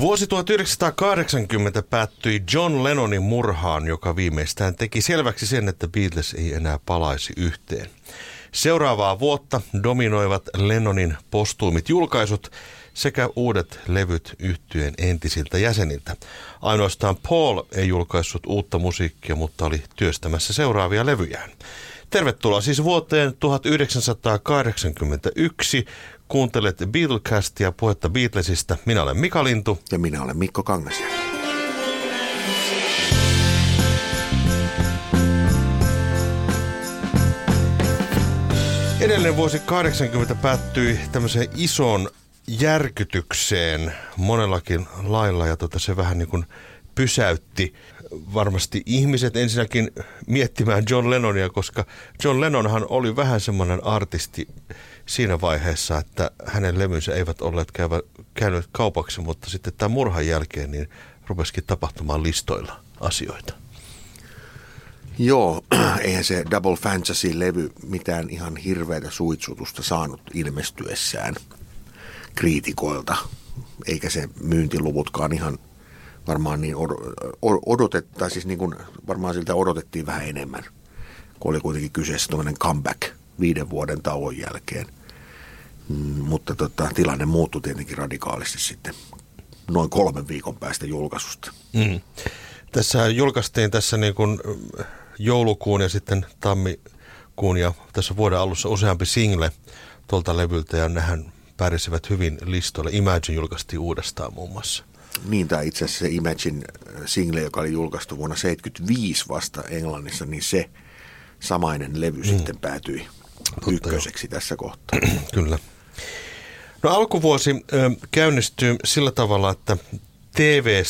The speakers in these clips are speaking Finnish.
Vuosi 1980 päättyi John Lennonin murhaan, joka viimeistään teki selväksi sen, että Beatles ei enää palaisi yhteen. Seuraavaa vuotta dominoivat Lennonin postuumit julkaisut sekä uudet levyt yhtyeen entisiltä jäseniltä. Ainoastaan Paul ei julkaissut uutta musiikkia, mutta oli työstämässä seuraavia levyjään. Tervetuloa siis vuoteen 1981. Kuuntelet Beatlecastia, puhetta Beatlesista. Minä olen Mika Lintu. Ja minä olen Mikko Kangasjärvi. Edellinen vuosi 80 päättyi tämmöiseen ison järkytykseen monellakin lailla ja tota se vähän niin kuin pysäytti varmasti ihmiset ensinnäkin miettimään John Lennonia, koska John Lennonhan oli vähän semmoinen artisti siinä vaiheessa, että hänen levynsä eivät olleet käyvä, käyneet kaupaksi, mutta sitten tämän murhan jälkeen niin rupesikin tapahtumaan listoilla asioita. Joo, eihän se Double Fantasy-levy mitään ihan hirveätä suitsutusta saanut ilmestyessään kriitikoilta, eikä se myyntiluvutkaan ihan varmaan niin odotettiin, siis niin kuin varmaan siltä odotettiin vähän enemmän, kun oli kuitenkin kyseessä tuommoinen comeback viiden vuoden tauon jälkeen. Mm, mutta tota, tilanne muuttui tietenkin radikaalisti sitten noin kolmen viikon päästä julkaisusta. Mm. Tässä julkaistiin tässä niin kuin joulukuun ja sitten tammikuun ja tässä vuoden alussa useampi single tuolta levyltä ja nehän pärjäsivät hyvin listoille. Imagine julkaistiin uudestaan muun muassa. Niin, tai itse asiassa se Imagine single, joka oli julkaistu vuonna 1975 vasta Englannissa, niin se samainen levy mm. sitten päätyi Totta ykköseksi jo. tässä kohtaa. Kyllä. No alkuvuosi ö, käynnistyy sillä tavalla, että tv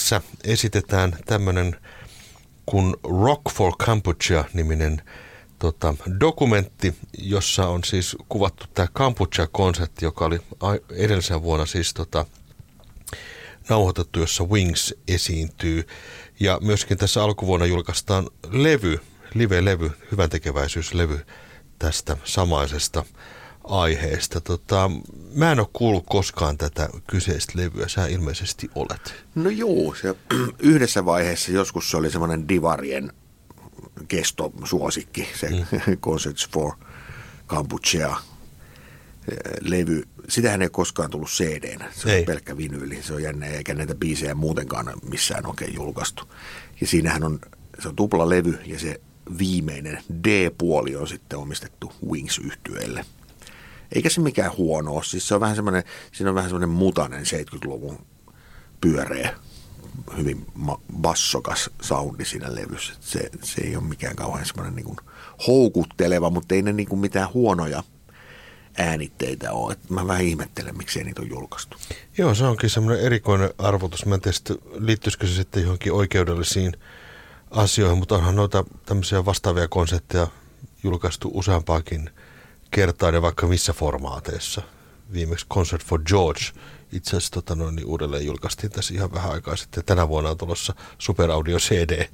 esitetään tämmöinen kuin Rock for Kampuchea-niminen tota, dokumentti, jossa on siis kuvattu tämä Kampuchea-konsertti, joka oli edellisen vuonna siis tota, nauhoitettu, jossa Wings esiintyy. Ja myöskin tässä alkuvuonna julkaistaan levy, live-levy, hyvän tekeväisyyslevy tästä samaisesta aiheesta. Tota, mä en ole kuullut koskaan tätä kyseistä levyä, sä ilmeisesti olet. No joo, se, yhdessä vaiheessa joskus se oli semmoinen divarien kestosuosikki, se mm. Concerts for Kampuchea levy. Sitähän ei koskaan tullut cd se ei. on pelkkä vinyyli, se on jännä, eikä näitä biisejä muutenkaan missään oikein julkaistu. Ja siinähän on, se on tupla levy ja se viimeinen D-puoli on sitten omistettu wings yhtyeelle eikä se mikään huono ole. Siis se on vähän semmoinen, siinä on vähän semmoinen mutainen 70-luvun pyöreä, hyvin bassokas soundi siinä levyssä. Se, se ei ole mikään kauhean semmoinen niin kuin houkutteleva, mutta ei ne niin kuin mitään huonoja äänitteitä ole. Et mä vähän ihmettelen, miksi niitä ole julkaistu. Joo, se onkin semmoinen erikoinen arvotus. Mä en tiedä, liittyisikö se sitten johonkin oikeudellisiin asioihin, mutta onhan noita tämmöisiä vastaavia konsepteja julkaistu useampaakin – kertaan ja vaikka missä formaateissa. Viimeksi Concert for George itse asiassa tota noin, niin uudelleen julkaistiin tässä ihan vähän aikaa sitten. Tänä vuonna on tulossa Super Audio CD,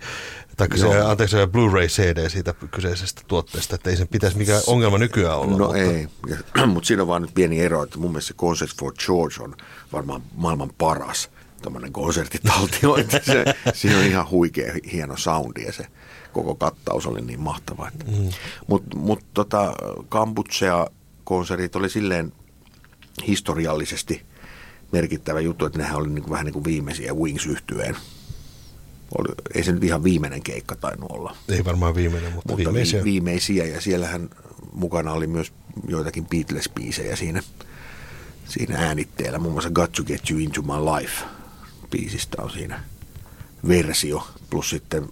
tai se, anteeksi, Blu-ray CD siitä kyseisestä tuotteesta, että ei sen pitäisi mikään ongelma nykyään olla. No mutta... ei, mutta siinä on vaan nyt pieni ero, että mun mielestä se Concert for George on varmaan maailman paras tämmöinen konserttitaltio, että se, siinä on ihan huikea hieno soundi ja se koko kattaus oli niin mahtava. Mm. Mutta mut tota, Kambutsia-konsertit oli silleen historiallisesti merkittävä juttu, että nehän oli niin kuin, vähän niin kuin viimeisiä wings yhtyeen oli, ei se nyt ihan viimeinen keikka tainnut olla. Ei varmaan viimeinen, mutta, mutta viimeisiä. viimeisiä. Ja siellähän mukana oli myös joitakin Beatles-biisejä siinä, siinä äänitteellä. Muun muassa Got to Get You Into My Life biisistä on siinä versio. Plus sitten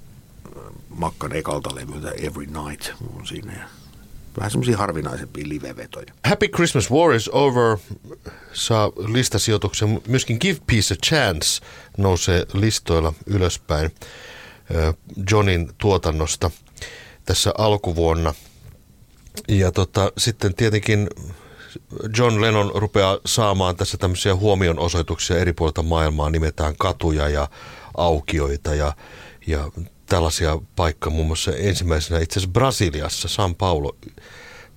Makkan ekalta levyltä Every Night on siinä ja vähän semmoisia harvinaisempia live-vetoja. Happy Christmas War is Over saa listasijoituksen. Myöskin Give Peace a Chance nousee listoilla ylöspäin Johnin tuotannosta tässä alkuvuonna. Ja tota, sitten tietenkin John Lennon rupeaa saamaan tässä tämmöisiä huomionosoituksia eri puolilta maailmaa, nimetään katuja ja aukioita ja, ja tällaisia paikkoja. muun muassa ensimmäisenä itse asiassa Brasiliassa, San Paulo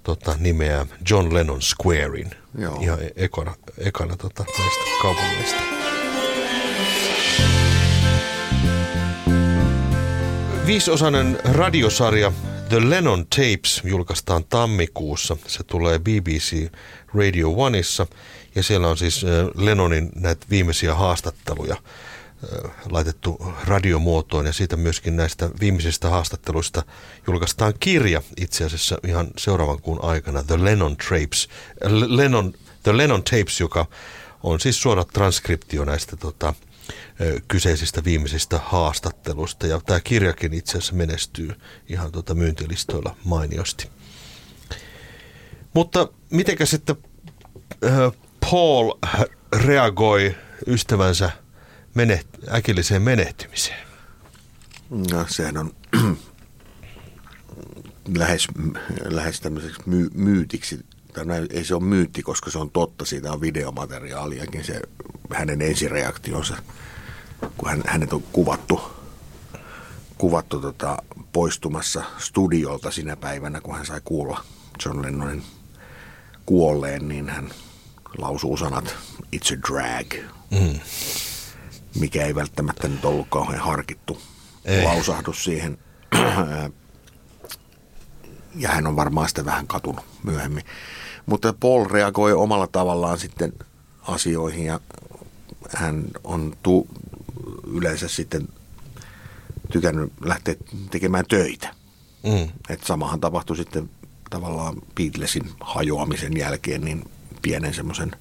tota, nimeää John Lennon Squarein Joo. ihan e-, ekana, ekana tota, näistä kaupungeista. Viisiosainen radiosarja The Lennon Tapes julkaistaan tammikuussa. Se tulee BBC Radio Oneissa. Ja siellä on siis Lennonin näitä viimeisiä haastatteluja laitettu radiomuotoon. Ja siitä myöskin näistä viimeisistä haastatteluista julkaistaan kirja itse asiassa ihan seuraavan kuun aikana The Lennon Tapes, Lennon, The Lennon Tapes, joka on siis suora transkriptio näistä tota, kyseisistä viimeisistä haastattelusta. Ja tämä kirjakin itse asiassa menestyy ihan tuota myyntilistoilla mainiosti. Mutta mitenkä sitten Paul reagoi ystävänsä menet- äkilliseen menehtymiseen? No sehän on lähes, lähes tämmöiseksi my, myytiksi, tai ei se ole myytti, koska se on totta, siitä on videomateriaaliakin se hänen ensireaktionsa kun hän, hänet on kuvattu, kuvattu tota, poistumassa studiolta sinä päivänä, kun hän sai kuulla John Lennonin kuolleen, niin hän lausuu sanat It's a drag, mm. mikä ei välttämättä nyt ollut kauhean harkittu ei. lausahdus siihen. ja hän on varmaan sitä vähän katunut myöhemmin. Mutta Paul reagoi omalla tavallaan sitten asioihin ja hän on tu- yleensä sitten tykännyt lähteä tekemään töitä. Mm. Et samahan tapahtui sitten tavallaan Beatlesin hajoamisen jälkeen, niin pienen semmoisen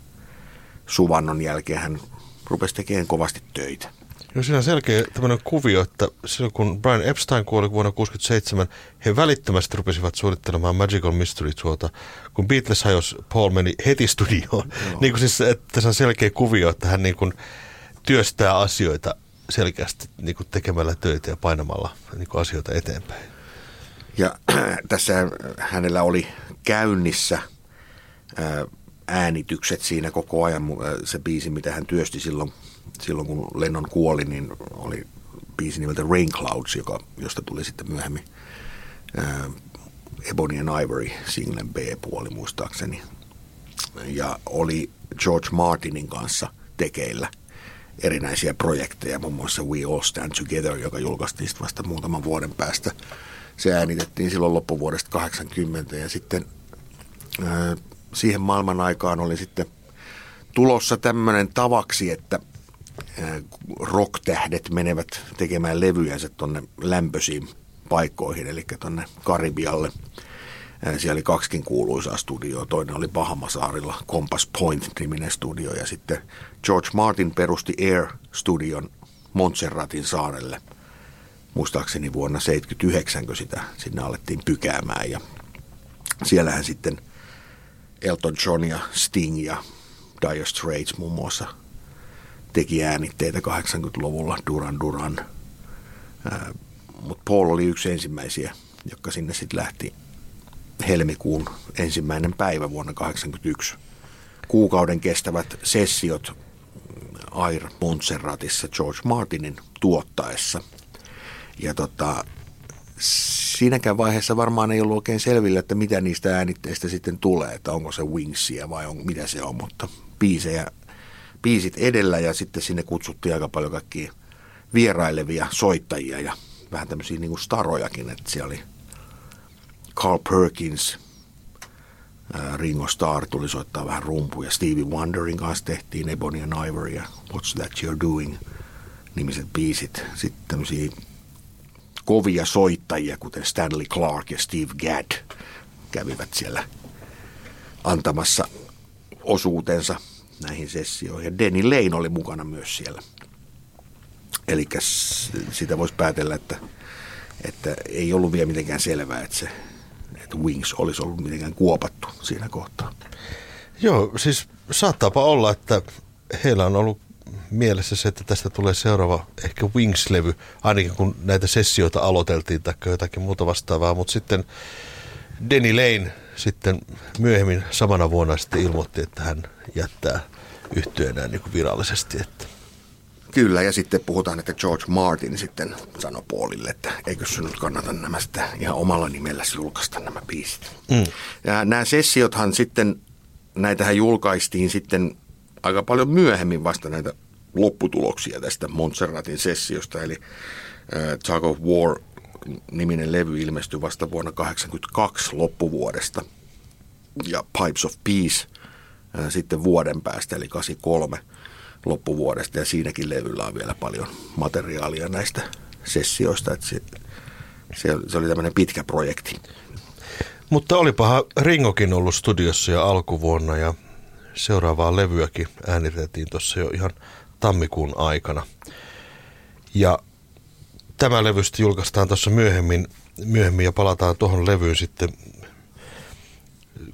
suvannon jälkeen hän rupesi tekemään kovasti töitä. Joo, siinä on selkeä tämmöinen kuvio, että silloin kun Brian Epstein kuoli vuonna 1967, he välittömästi rupesivat suunnittelemaan Magical Mystery tuota. Kun Beatles hajosi, Paul meni heti studioon. niin kuin siis, että tässä on selkeä kuvio, että hän niin kuin työstää asioita selkeästi niin kuin tekemällä töitä ja painamalla niin kuin asioita eteenpäin. Ja tässä hänellä oli käynnissä äänitykset siinä koko ajan. Se biisi, mitä hän työsti silloin, silloin kun Lennon kuoli, niin oli biisi nimeltä Rain Clouds, joka, josta tuli sitten myöhemmin Ebony and Ivory singlen B-puoli muistaakseni. Ja oli George Martinin kanssa tekeillä – erinäisiä projekteja, muun muassa We All Stand Together, joka julkaistiin vasta muutaman vuoden päästä. Se äänitettiin silloin loppuvuodesta 80 ja sitten äh, siihen maailman aikaan oli sitten tulossa tämmöinen tavaksi, että rocktähdet menevät tekemään levyjänsä tuonne lämpöisiin paikkoihin, eli tuonne Karibialle – siellä oli kaksikin kuuluisaa studioa. Toinen oli Bahamasaarilla Compass Point-niminen studio ja sitten George Martin perusti Air-studion Montserratin saarelle. Muistaakseni vuonna 79, kun sitä sinne alettiin pykäämään ja siellähän sitten Elton John ja Sting ja Dire Straits muun muassa teki äänitteitä 80-luvulla, Duran Duran. Mutta Paul oli yksi ensimmäisiä, jotka sinne sitten lähti helmikuun ensimmäinen päivä vuonna 1981. Kuukauden kestävät sessiot Air Montserratissa George Martinin tuottaessa. Ja tota, siinäkään vaiheessa varmaan ei ollut oikein selvillä, että mitä niistä äänitteistä sitten tulee, että onko se Wingsia vai on, mitä se on, mutta biisejä, biisit edellä ja sitten sinne kutsuttiin aika paljon kaikkia vierailevia soittajia ja vähän tämmöisiä niin kuin starojakin, että siellä oli Carl Perkins, Ringo Starr tuli soittaa vähän rumpuja. Stevie Wonderin kanssa tehtiin Ebony and Ivory ja What's That You're Doing nimiset biisit. Sitten tämmöisiä kovia soittajia, kuten Stanley Clark ja Steve Gadd kävivät siellä antamassa osuutensa näihin sessioihin. Ja Denny Lane oli mukana myös siellä. Eli sitä voisi päätellä, että, että ei ollut vielä mitenkään selvää, että se että Wings olisi ollut mitenkään kuopattu siinä kohtaa. Joo, siis saattaapa olla, että heillä on ollut mielessä se, että tästä tulee seuraava ehkä Wings-levy, ainakin kun näitä sessioita aloiteltiin tai jotakin muuta vastaavaa, mutta sitten Denny Lane sitten myöhemmin samana vuonna sitten ilmoitti, että hän jättää yhtyeenään niin kuin virallisesti. Että. Kyllä, ja sitten puhutaan, että George Martin sitten sanoi Paulille, että eikö se nyt kannata nämä sitä ihan omalla nimellä julkaista nämä biisit. Mm. Ja nämä sessiothan sitten, näitähän julkaistiin sitten aika paljon myöhemmin vasta näitä lopputuloksia tästä Montserratin sessiosta, eli uh, Tug of War Rock-niminen levy ilmestyi vasta vuonna 1982 loppuvuodesta. Ja Pipes of Peace sitten vuoden päästä, eli 83 loppuvuodesta. Ja siinäkin levyllä on vielä paljon materiaalia näistä sessioista. Että se, se, se oli tämmöinen pitkä projekti. Mutta olipahan Ringokin ollut studiossa jo alkuvuonna ja seuraavaa levyäkin äänitettiin tuossa jo ihan tammikuun aikana. Ja tämä levy sitten julkaistaan tuossa myöhemmin, myöhemmin ja palataan tuohon levyyn sitten,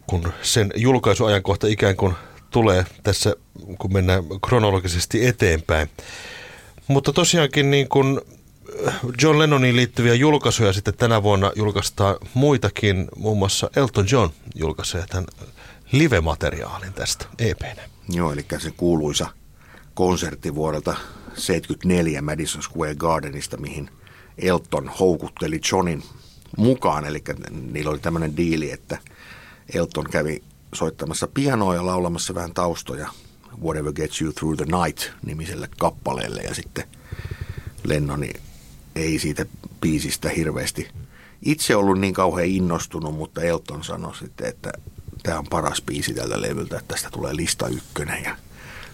kun sen julkaisuajankohta ikään kuin tulee tässä, kun mennään kronologisesti eteenpäin. Mutta tosiaankin niin kuin John Lennoniin liittyviä julkaisuja sitten tänä vuonna julkaistaan muitakin. Muun muassa Elton John julkaisee tämän live-materiaalin tästä EPnä. Joo, eli se kuuluisa konsertti vuodelta 74 Madison Square Gardenista, mihin Elton houkutteli Johnin mukaan. Eli niillä oli tämmöinen diili, että Elton kävi soittamassa pianoa ja laulamassa vähän taustoja. Whatever Gets You Through the Night nimiselle kappaleelle. Ja sitten Lennoni ei siitä biisistä hirveästi itse ollut niin kauhean innostunut, mutta Elton sanoi sitten, että tämä on paras biisi tältä levyltä, että tästä tulee lista ykkönen. Ja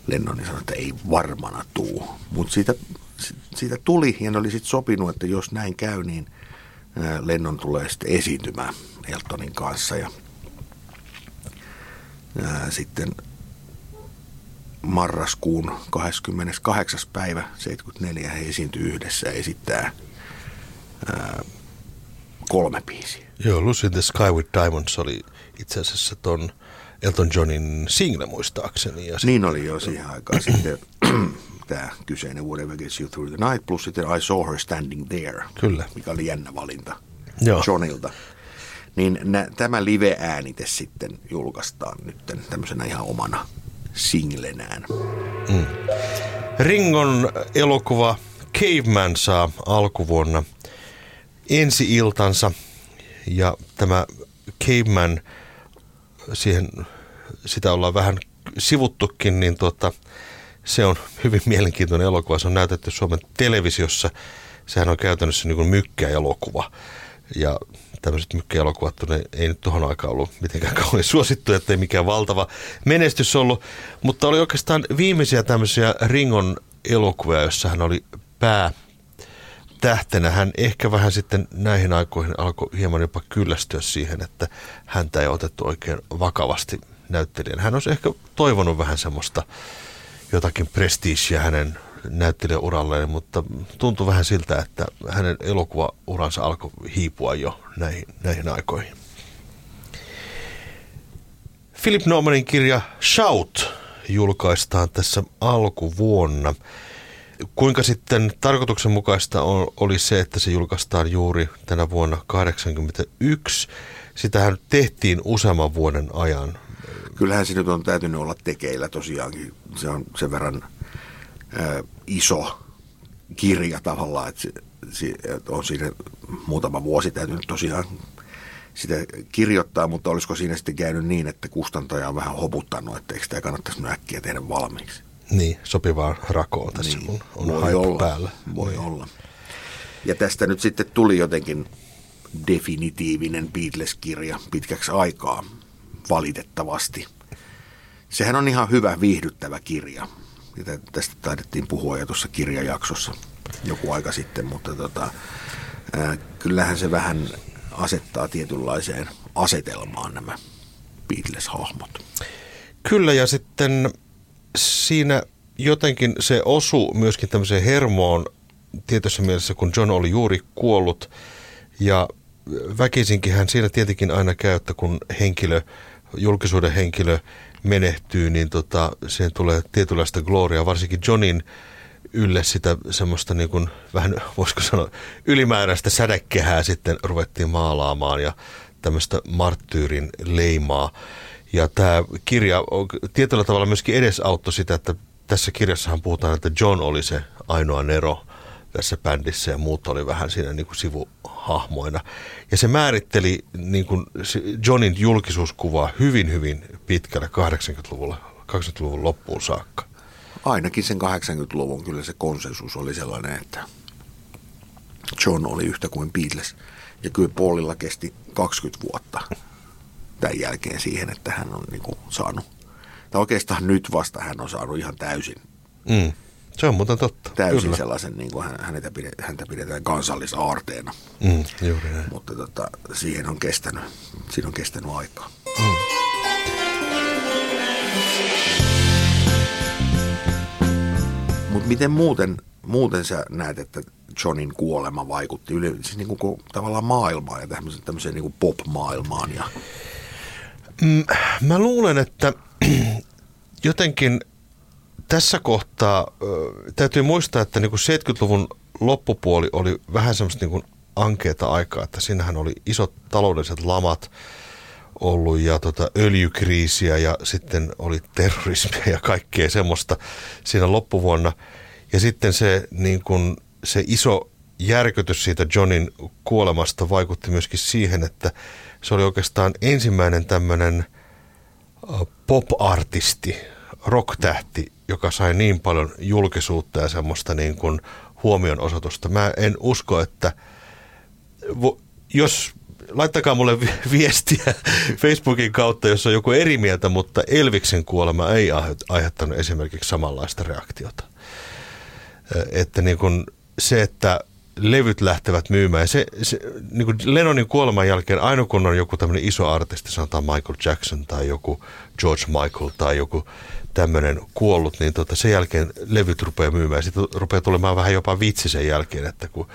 Lennoni sanoi, että ei varmana tuu. Mutta siitä, siitä tuli ja ne oli sitten sopinut, että jos näin käy, niin Lennon tulee sitten esiintymään Eltonin kanssa. Ja sitten marraskuun 28. päivä 74 he esiintyi yhdessä ja esittää ää, kolme biisiä. Joo, Lucy in the Sky with Diamonds oli itse asiassa ton Elton Johnin single muistaakseni. Ja niin oli jo siihen aikaan sitten tämä kyseinen Whatever Gets You Through the Night, plus sitten I Saw Her Standing There, Kyllä. mikä oli jännä valinta Joo. Johnilta. Niin nä, tämä live-äänite sitten julkaistaan nyt tämmöisenä ihan omana singlenään. Mm. Ringon elokuva Caveman saa alkuvuonna ensi iltansa ja tämä Caveman, siihen, sitä ollaan vähän sivuttukin, niin tuota, se on hyvin mielenkiintoinen elokuva. Se on näytetty Suomen televisiossa. Sehän on käytännössä niin kuin mykkäelokuva. Ja tämmöiset mykkäelokuvat ei nyt tuohon aikaan ollut mitenkään kauhean suosittu, ettei mikään valtava menestys ollut. Mutta oli oikeastaan viimeisiä tämmöisiä Ringon elokuvia, jossa hän oli pää tähtenä. Hän ehkä vähän sitten näihin aikoihin alkoi hieman jopa kyllästyä siihen, että häntä ei otettu oikein vakavasti näyttelijän. Hän olisi ehkä toivonut vähän semmoista jotakin prestiisiä hänen näyttelijäuralleen, mutta tuntui vähän siltä, että hänen elokuvauransa alkoi hiipua jo näihin, näihin aikoihin. Philip Normanin kirja Shout julkaistaan tässä alkuvuonna. Kuinka sitten tarkoituksenmukaista on, oli se, että se julkaistaan juuri tänä vuonna 1981? Sitähän tehtiin useamman vuoden ajan. Kyllähän se nyt on täytynyt olla tekeillä tosiaankin. Se on sen verran iso kirja tavallaan, että, se, se, että on siinä muutama vuosi täytynyt tosiaan sitä kirjoittaa, mutta olisiko siinä sitten käynyt niin, että kustantaja on vähän hoputtanut, että eikö sitä kannattaisi äkkiä tehdä valmiiksi. Niin, sopivaa rakoa tässä, niin, kun on voi olla, päällä. Voi niin. olla. Ja tästä nyt sitten tuli jotenkin definitiivinen Beatles-kirja pitkäksi aikaa, valitettavasti. Sehän on ihan hyvä, viihdyttävä kirja. Tästä taidettiin puhua jo tuossa kirjajaksossa joku aika sitten, mutta tota, ää, kyllähän se vähän asettaa tietynlaiseen asetelmaan nämä Beatles-hahmot. Kyllä, ja sitten siinä jotenkin se osu myöskin tämmöiseen hermoon tietyssä mielessä, kun John oli juuri kuollut, ja väkisinkin hän siinä tietenkin aina käy, että kun henkilö, julkisuuden henkilö menehtyy, niin tota, siihen tulee tietynlaista gloria, varsinkin Johnin ylle sitä semmoista niin kuin, vähän, voisiko sanoa, ylimääräistä sädekehää sitten ruvettiin maalaamaan ja tämmöistä marttyyrin leimaa. Ja tämä kirja tietyllä tavalla myöskin edesauttoi sitä, että tässä kirjassahan puhutaan, että John oli se ainoa Nero tässä bändissä ja muut oli vähän siinä niin kuin sivuhahmoina. Ja se määritteli niin kuin Johnin julkisuuskuvaa hyvin, hyvin pitkälle 80-luvulla, 80-luvun loppuun saakka. Ainakin sen 80-luvun kyllä se konsensus oli sellainen, että John oli yhtä kuin Beatles. Ja kyllä Paulilla kesti 20 vuotta tämän jälkeen siihen, että hän on niin kuin saanut, tai oikeastaan nyt vasta hän on saanut ihan täysin Mm. Se on muuten totta. täysin Kyllä. sellaisen, niin kuin hän- häntä, pidetään, häntä pidetään kansallisaarteena. Mm, juuri näin. Mutta tota, siihen on kestänyt, siinä on kestänyt aikaa. Mutta miten muuten, muuten sä näet, että Johnin kuolema vaikutti yle, siis niin kuin tavallaan maailmaan ja tämmöiseen, tämmöiseen niin kuin pop-maailmaan? Ja, Mä luulen, että jotenkin tässä kohtaa täytyy muistaa, että niin kuin 70-luvun loppupuoli oli vähän semmoista niin kuin ankeeta aikaa, että siinähän oli isot taloudelliset lamat ollut ja tota öljykriisiä ja sitten oli terrorismia ja kaikkea semmoista siinä loppuvuonna. Ja sitten se, niin kuin, se iso järkytys siitä Johnin kuolemasta vaikutti myöskin siihen, että se oli oikeastaan ensimmäinen tämmöinen pop-artisti, rock-tähti, joka sai niin paljon julkisuutta ja semmoista niin kuin huomionosoitusta. Mä en usko, että jos laittakaa mulle vi- viestiä Facebookin kautta, jos on joku eri mieltä, mutta Elviksen kuolema ei aihe- aiheuttanut esimerkiksi samanlaista reaktiota. Että niin kun se, että levyt lähtevät myymään. Ja se, se, niin kuin Lennonin kuoleman jälkeen, aina kun on joku tämmöinen iso artisti, sanotaan Michael Jackson tai joku George Michael tai joku tämmöinen kuollut, niin tota, sen jälkeen levyt rupeaa myymään. Sitten rupeaa tulemaan vähän jopa vitsi sen jälkeen, että kun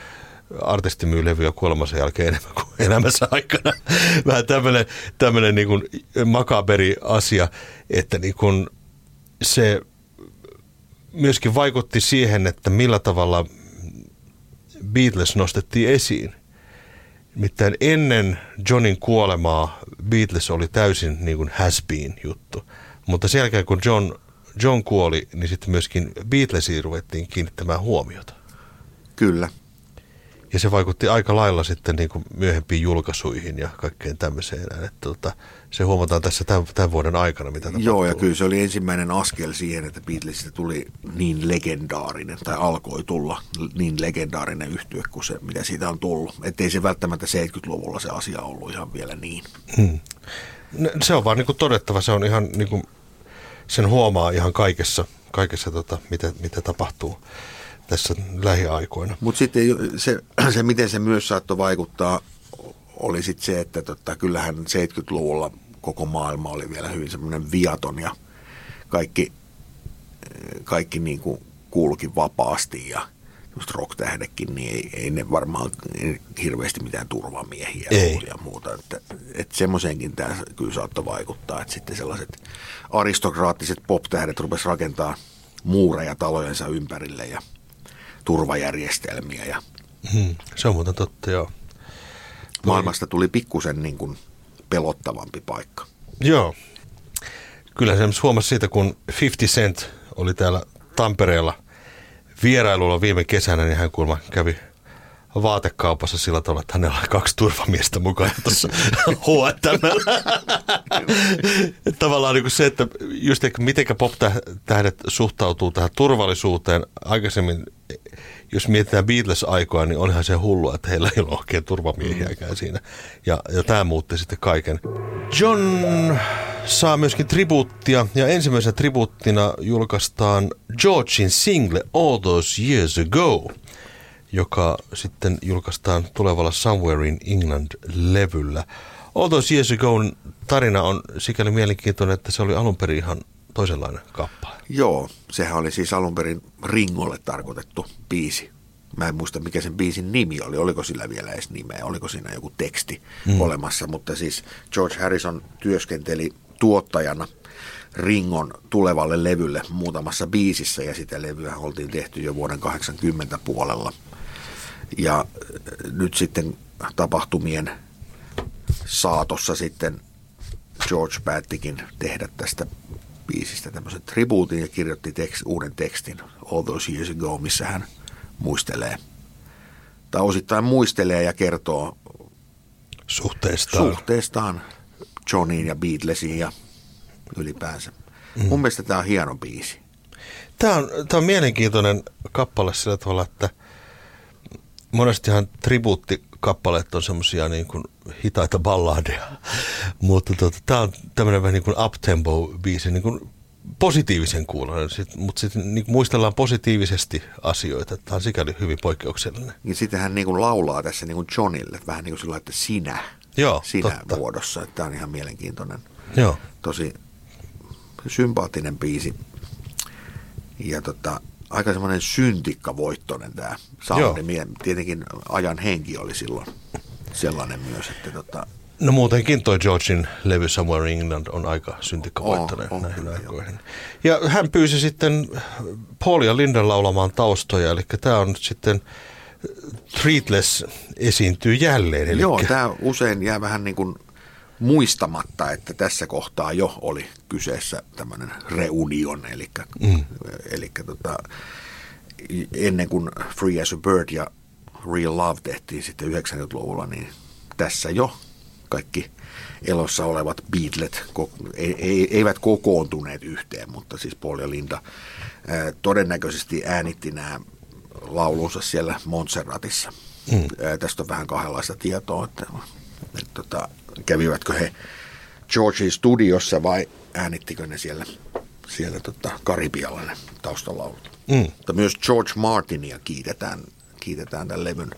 artisti myy levyjä kuolemansa jälkeen enemmän kuin elämänsä aikana. Vähän tämmöinen, tämmöinen niin kuin makaberi asia, että niin kuin se myöskin vaikutti siihen, että millä tavalla Beatles nostettiin esiin. Nimittäin ennen Johnin kuolemaa Beatles oli täysin niin kuin has been juttu. Mutta sen jälkeen kun John, John kuoli, niin sitten myöskin Beatlesiin ruvettiin kiinnittämään huomiota. kyllä. Ja se vaikutti aika lailla sitten niin kuin myöhempiin julkaisuihin ja kaikkeen tämmöiseen. Että tota, se huomataan tässä tämän, tämän vuoden aikana, mitä tapahtuu. Joo, ja kyllä se oli ensimmäinen askel siihen, että Beatlesista tuli niin legendaarinen, tai alkoi tulla niin legendaarinen yhtye kuin se, mitä siitä on tullut. Että ei se välttämättä 70-luvulla se asia ollut ihan vielä niin. Ne- Se on vaan niin kuin todettava, se on ihan niin kuin, sen huomaa ihan kaikessa, kaikessa tota, mitä, mitä tapahtuu tässä lähiaikoina. Mutta sitten se, se, miten se myös saattoi vaikuttaa, oli sitten se, että tota, kyllähän 70-luvulla koko maailma oli vielä hyvin semmoinen viaton ja kaikki, kaikki niin kuin kulki vapaasti ja just rock-tähdekin, niin ei, ei ne varmaan ei hirveästi mitään turvamiehiä Ei. ja muuta. Että, että semmoiseenkin tämä kyllä saattoi vaikuttaa, että sitten sellaiset aristokraattiset pop-tähdet rupes rakentaa muureja talojensa ympärille ja turvajärjestelmiä ja Hmm, se on muuten totta, joo. maailmasta tuli pikkusen niin kuin pelottavampi paikka. Joo. Kyllä se huomasi siitä, kun 50 Cent oli täällä Tampereella vierailulla viime kesänä, niin hän kuulemma kävi vaatekaupassa sillä tavalla, että hänellä oli kaksi turvamiestä mukana tuossa H&M:llä. Tavallaan niin kuin se, että just ehkä mitenkä pop-tähdet suhtautuu tähän turvallisuuteen. Aikaisemmin, jos mietitään Beatles-aikoja, niin onhan se hullua, että heillä ei ole oikein turvamiehiäkään siinä. Ja, ja tämä muutti sitten kaiken. John saa myöskin tribuuttia, ja ensimmäisenä tribuuttina julkaistaan Georgein single All Those Years Ago, joka sitten julkaistaan tulevalla Somewhere in England-levyllä. All Those Years Ago tarina on sikäli mielenkiintoinen, että se oli alun perin ihan toisenlainen kappale. Joo, sehän oli siis alun perin Ringolle tarkoitettu biisi. Mä en muista, mikä sen biisin nimi oli. Oliko sillä vielä edes nimeä? Oliko siinä joku teksti mm. olemassa? Mutta siis George Harrison työskenteli tuottajana Ringon tulevalle levylle muutamassa biisissä ja sitä levyä oltiin tehty jo vuoden 80 puolella. Ja äh, nyt sitten tapahtumien saatossa sitten George päättikin tehdä tästä biisistä tämmöisen tribuutin ja kirjoitti tekst, uuden tekstin All Those Years Ago, missä hän muistelee, tai osittain muistelee ja kertoo Suhteestaan. suhteestaan Johniin ja Beatlesiin ja ylipäänsä. Mm. Mun mielestä tämä on hieno biisi. Tämä on, tämä on mielenkiintoinen kappale sillä tavalla, että monestihan tribuuttikappaleet on semmoisia niin kuin hitaita balladeja, mutta tota, tämä on tämmöinen vähän niin kuin uptempo-biisi, niin kuin positiivisen kuulonen, sit, mutta sitten niin muistellaan positiivisesti asioita. Tämä on sikäli hyvin poikkeuksellinen. Ja sitten hän niin kuin laulaa tässä niin kuin Johnille, vähän niin kuin sillä että sinä, Joo, sinä totta. muodossa. Tämä on ihan mielenkiintoinen, Joo. tosi sympaattinen biisi. Ja tota, aika semmoinen syntikkavoittoinen tämä soundi. Mie- Tietenkin ajan henki oli silloin sellainen myös, että tota, No muutenkin toi Georgin levy Somewhere in England on aika syntikkavoittoinen on näihin kyllä, aikoihin. Ja hän pyysi sitten Paul ja Linda laulamaan taustoja, eli tämä on nyt sitten Treatless esiintyy jälleen. Eli Joo, tämä usein jää vähän niin kuin muistamatta, että tässä kohtaa jo oli kyseessä tämmöinen reunion, eli, mm. eli tota, ennen kuin Free as a Bird ja Real Love tehtiin sitten 90-luvulla, niin tässä jo kaikki elossa olevat Beatlet ei, ei, eivät kokoontuneet yhteen, mutta siis Paul ja Linda todennäköisesti äänitti nämä laulunsa siellä Montserratissa. Mm. Tästä on vähän kahdenlaista tietoa, että, että tota, kävivätkö he Georgein studiossa vai äänittikö ne siellä, siellä tota, Karibialla ne taustalaulut. Mm. Mutta myös George Martinia kiitetään, kiitetään tämän levyn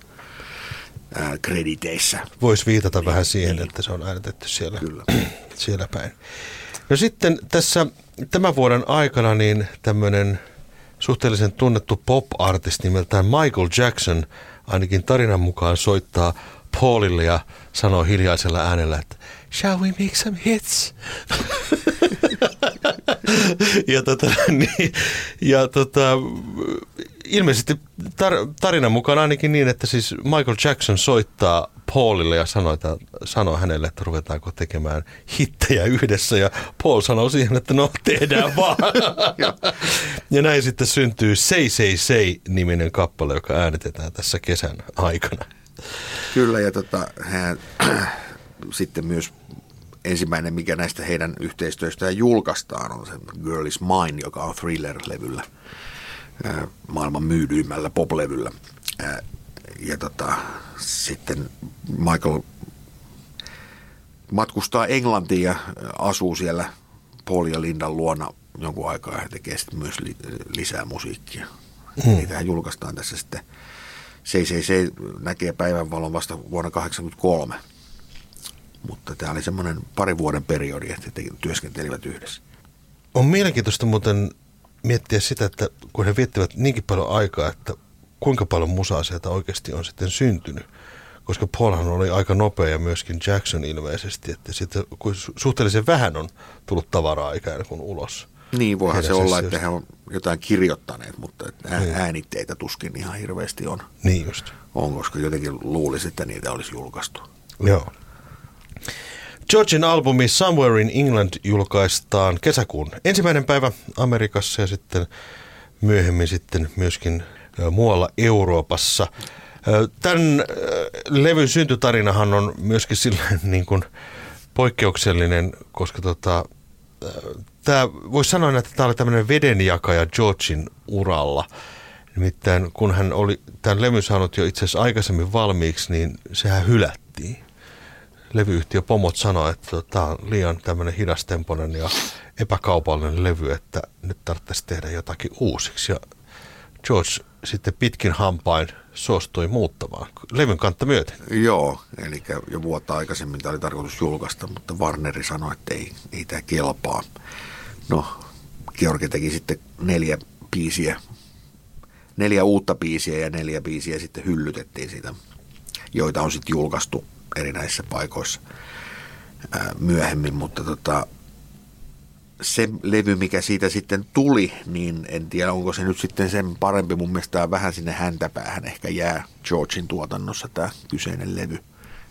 ää, krediteissä. Voisi viitata vähän siihen, että se on äänitetty siellä, Kyllä. siellä päin. No sitten tässä tämän vuoden aikana niin tämmöinen suhteellisen tunnettu pop-artisti nimeltään Michael Jackson ainakin tarinan mukaan soittaa Paulille ja sanoo hiljaisella äänellä, että shall we make some hits? ja tota, niin, ja tota, ilmeisesti tar- tarinan mukaan ainakin niin, että siis Michael Jackson soittaa Paulille ja sanoo, että, sanoo hänelle, että ruvetaanko tekemään hittejä yhdessä. Ja Paul sanoo siihen, että no tehdään vaan. ja näin sitten syntyy Say Say Say-niminen kappale, joka äänitetään tässä kesän aikana. Kyllä, ja tota, hän, sitten myös ensimmäinen, mikä näistä heidän yhteistyöstään julkaistaan, on se Girl is Mine, joka on Thriller-levyllä, ää, maailman myydyimmällä pop-levyllä. Ää, Ja tota, sitten Michael matkustaa Englantiin ja asuu siellä Paul ja Lindan luona jonkun aikaa ja tekee sitten myös li- lisää musiikkia. Hmm. Niitähän julkaistaan tässä sitten. Ei näkee päivänvalon vasta vuonna 1983. Mutta tämä oli semmoinen pari vuoden periodi, että he työskentelivät yhdessä. On mielenkiintoista muuten miettiä sitä, että kun he viettivät niinkin paljon aikaa, että kuinka paljon musaa sieltä oikeasti on sitten syntynyt. Koska Paulhan oli aika nopea ja myöskin Jackson ilmeisesti, että sitten suhteellisen vähän on tullut tavaraa ikään kuin ulos. Niin, voihan se olla, että he on jotain kirjoittaneet, mutta äänitteitä tuskin ihan hirveästi on. Niin just. On, koska jotenkin luulisi, että niitä olisi julkaistu. Joo. Georgin albumi Somewhere in England julkaistaan kesäkuun ensimmäinen päivä Amerikassa ja sitten myöhemmin sitten myöskin muualla Euroopassa. Tämän levyn syntytarinahan on myöskin silleen niin kuin poikkeuksellinen, koska tota, tämä voisi sanoa, että tämä oli tämmöinen vedenjakaja Georgin uralla. Nimittäin kun hän oli tämän levyn saanut jo itse asiassa aikaisemmin valmiiksi, niin sehän hylättiin. Levyyhtiö Pomot sanoi, että tämä on liian tämmöinen hidastempoinen ja epäkaupallinen levy, että nyt tarvitsisi tehdä jotakin uusiksi. Ja George sitten pitkin hampain suostui muuttamaan levyn kantta myöten. Joo, eli jo vuotta aikaisemmin tämä oli tarkoitus julkaista, mutta Warneri sanoi, että ei, ei tämä kelpaa. No, Georgi teki sitten neljä biisiä, neljä uutta biisiä ja neljä biisiä sitten hyllytettiin siitä, joita on sitten julkaistu erinäisissä paikoissa ää, myöhemmin, mutta tota, se levy, mikä siitä sitten tuli, niin en tiedä, onko se nyt sitten sen parempi. Mun mielestä vähän sinne häntäpäähän ehkä jää Georgein tuotannossa tämä kyseinen levy.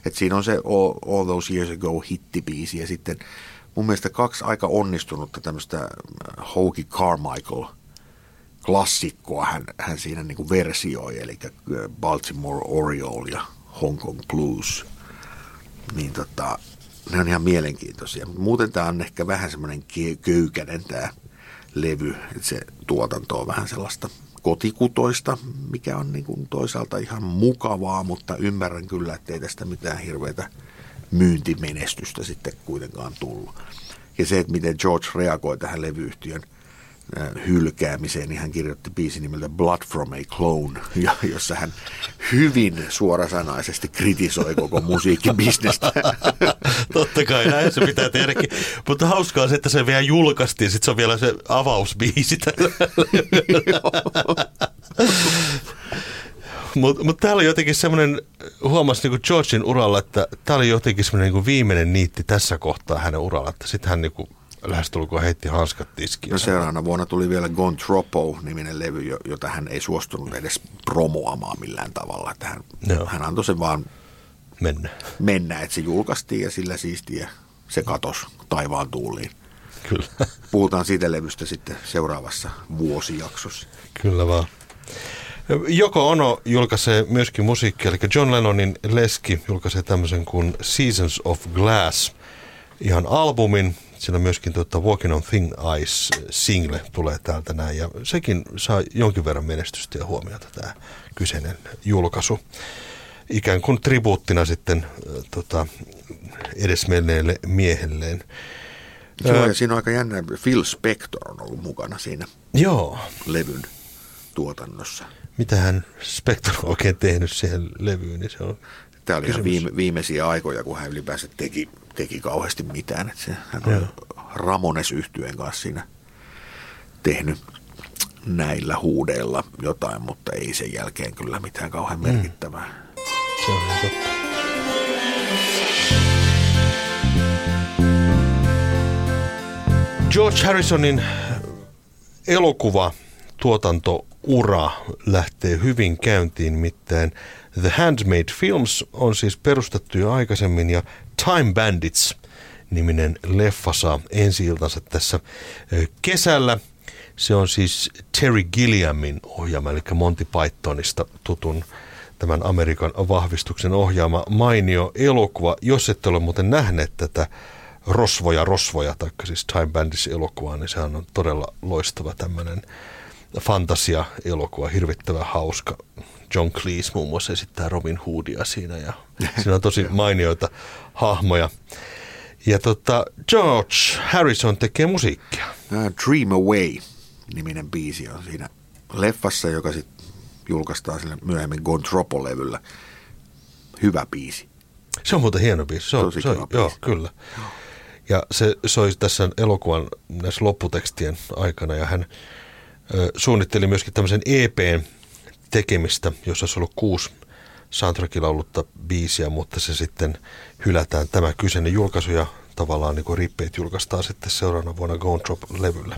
Et siinä on se All, All Those Years Ago hittibiisi ja sitten mun mielestä kaksi aika onnistunutta tämmöistä Hokey Carmichael klassikkoa hän, hän siinä niin kuin versioi, eli Baltimore Oriole ja Hong Kong Blues. Niin tota, ne on ihan mielenkiintoisia. Muuten tämä on ehkä vähän semmoinen köykäinen tämä levy, että se tuotanto on vähän sellaista kotikutoista, mikä on niin kuin toisaalta ihan mukavaa, mutta ymmärrän kyllä, että ei tästä mitään hirveätä myyntimenestystä sitten kuitenkaan tullut. Ja se, että miten George reagoi tähän levyyhtiön – hylkäämiseen, niin hän kirjoitti biisin nimeltä Blood from a Clone, jossa hän hyvin suorasanaisesti kritisoi koko musiikkibisnestä. Totta kai, näin se pitää tehdäkin. Mutta hauskaa se, että se vielä julkaistiin, sitten se on vielä se avausbiisi Mutta mut täällä oli jotenkin semmoinen, huomasi niin Georgein uralla, että tämä oli jotenkin semmoinen niin viimeinen niitti tässä kohtaa hänen uralla, että sitten hän niin kuin lähestulkoon heitti hanskat tiskiin. No seuraavana vuonna tuli vielä Gone Tropo-niminen levy, jota hän ei suostunut edes promoamaan millään tavalla. Että hän, hän antoi sen vaan mennä. mennä, että se julkaistiin ja sillä siistiä se katosi taivaan tuuliin. Kyllä. Puhutaan siitä levystä sitten seuraavassa vuosijaksossa. Kyllä vaan. Joko Ono julkaisee myöskin musiikkia, eli John Lennonin leski julkaisee tämmöisen kuin Seasons of Glass, ihan albumin, Siinä myöskin tuota Walking on Thin Ice single tulee täältä näin ja sekin saa jonkin verran menestystä ja huomiota tämä kyseinen julkaisu. Ikään kuin tribuuttina sitten äh, tota, edesmenneelle miehelleen. Joo, ja siinä on aika jännä. Phil Spector on ollut mukana siinä Joo. levyn tuotannossa. Mitä hän Spector on oikein tehnyt siihen levyyn, niin se on Tämä oli ihan viime, viimeisiä aikoja, kun hän ylipäänsä teki teki kauheasti mitään. Että se, hän on Ramones yhtyeen kanssa siinä tehnyt näillä huudeilla jotain, mutta ei sen jälkeen kyllä mitään kauhean mm. merkittävää. Mm. Se on totta. George Harrisonin elokuva tuotantoura lähtee hyvin käyntiin, mitään The Handmade Films on siis perustettu jo aikaisemmin ja Time Bandits niminen leffa saa ensi tässä kesällä. Se on siis Terry Gilliamin ohjaama, eli Monty Pythonista tutun tämän Amerikan vahvistuksen ohjaama mainio elokuva. Jos ette ole muuten nähneet tätä Rosvoja Rosvoja, tai siis Time Bandits elokuvaa, niin sehän on todella loistava tämmöinen fantasia-elokuva, hirvittävän hauska. John Cleese muun muassa esittää Robin Hoodia siinä ja siinä on tosi mainioita hahmoja. Ja tota, George Harrison tekee musiikkia. Dream Away-niminen biisi on siinä leffassa, joka sitten julkaistaan sille myöhemmin Gontropo-levyllä. Hyvä biisi. Se on muuten hieno biisi. Se on, Tosi se on, biisi. Joo, kyllä. Ja se soi tässä elokuvan näissä lopputekstien aikana ja hän suunnitteli myöskin tämmöisen EPn tekemistä, jossa olisi ollut kuusi soundtrackilla ollutta biisiä, mutta se sitten hylätään tämä kyseinen julkaisu ja tavallaan niin rippeet julkaistaan sitten seuraavana vuonna Gone Drop-levyllä.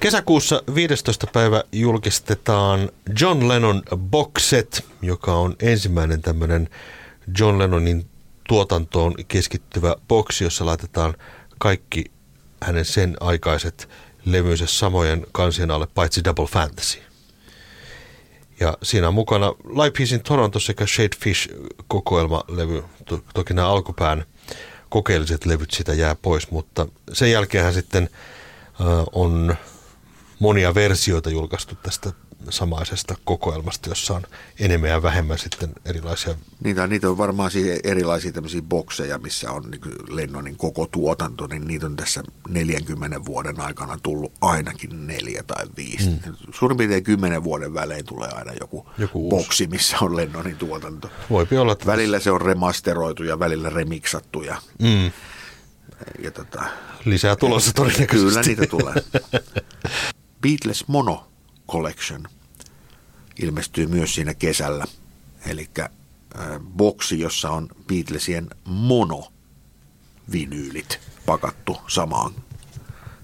Kesäkuussa 15. päivä julkistetaan John Lennon Boxet, joka on ensimmäinen tämmöinen John Lennonin tuotantoon keskittyvä boksi, jossa laitetaan kaikki hänen sen aikaiset levynsä samojen kansien alle, paitsi Double Fantasy. Ja siinä on mukana Live Peacein Toronto sekä Shade Fish kokoelmalevy. Toki nämä alkupään kokeelliset levyt sitä jää pois, mutta sen jälkeen sitten äh, on monia versioita julkaistu tästä samaisesta kokoelmasta, jossa on enemmän ja vähemmän sitten erilaisia. Niitä, niitä on varmaan siis erilaisia tämmöisiä bokseja, missä on niin Lennonin koko tuotanto, niin niitä on tässä 40 vuoden aikana tullut ainakin neljä tai viisi. Mm. Suurin piirtein kymmenen vuoden välein tulee aina joku, joku boksi, missä on Lennonin tuotanto. Voipi olla. Että... Välillä se on remasteroitu ja välillä remiksattu ja, mm. ja tota... Lisää tulossa todennäköisesti. Kyllä niitä tulee. Beatles Mono Collection ilmestyy myös siinä kesällä. Eli boksi, jossa on Beatlesien mono-vinyylit pakattu samaan,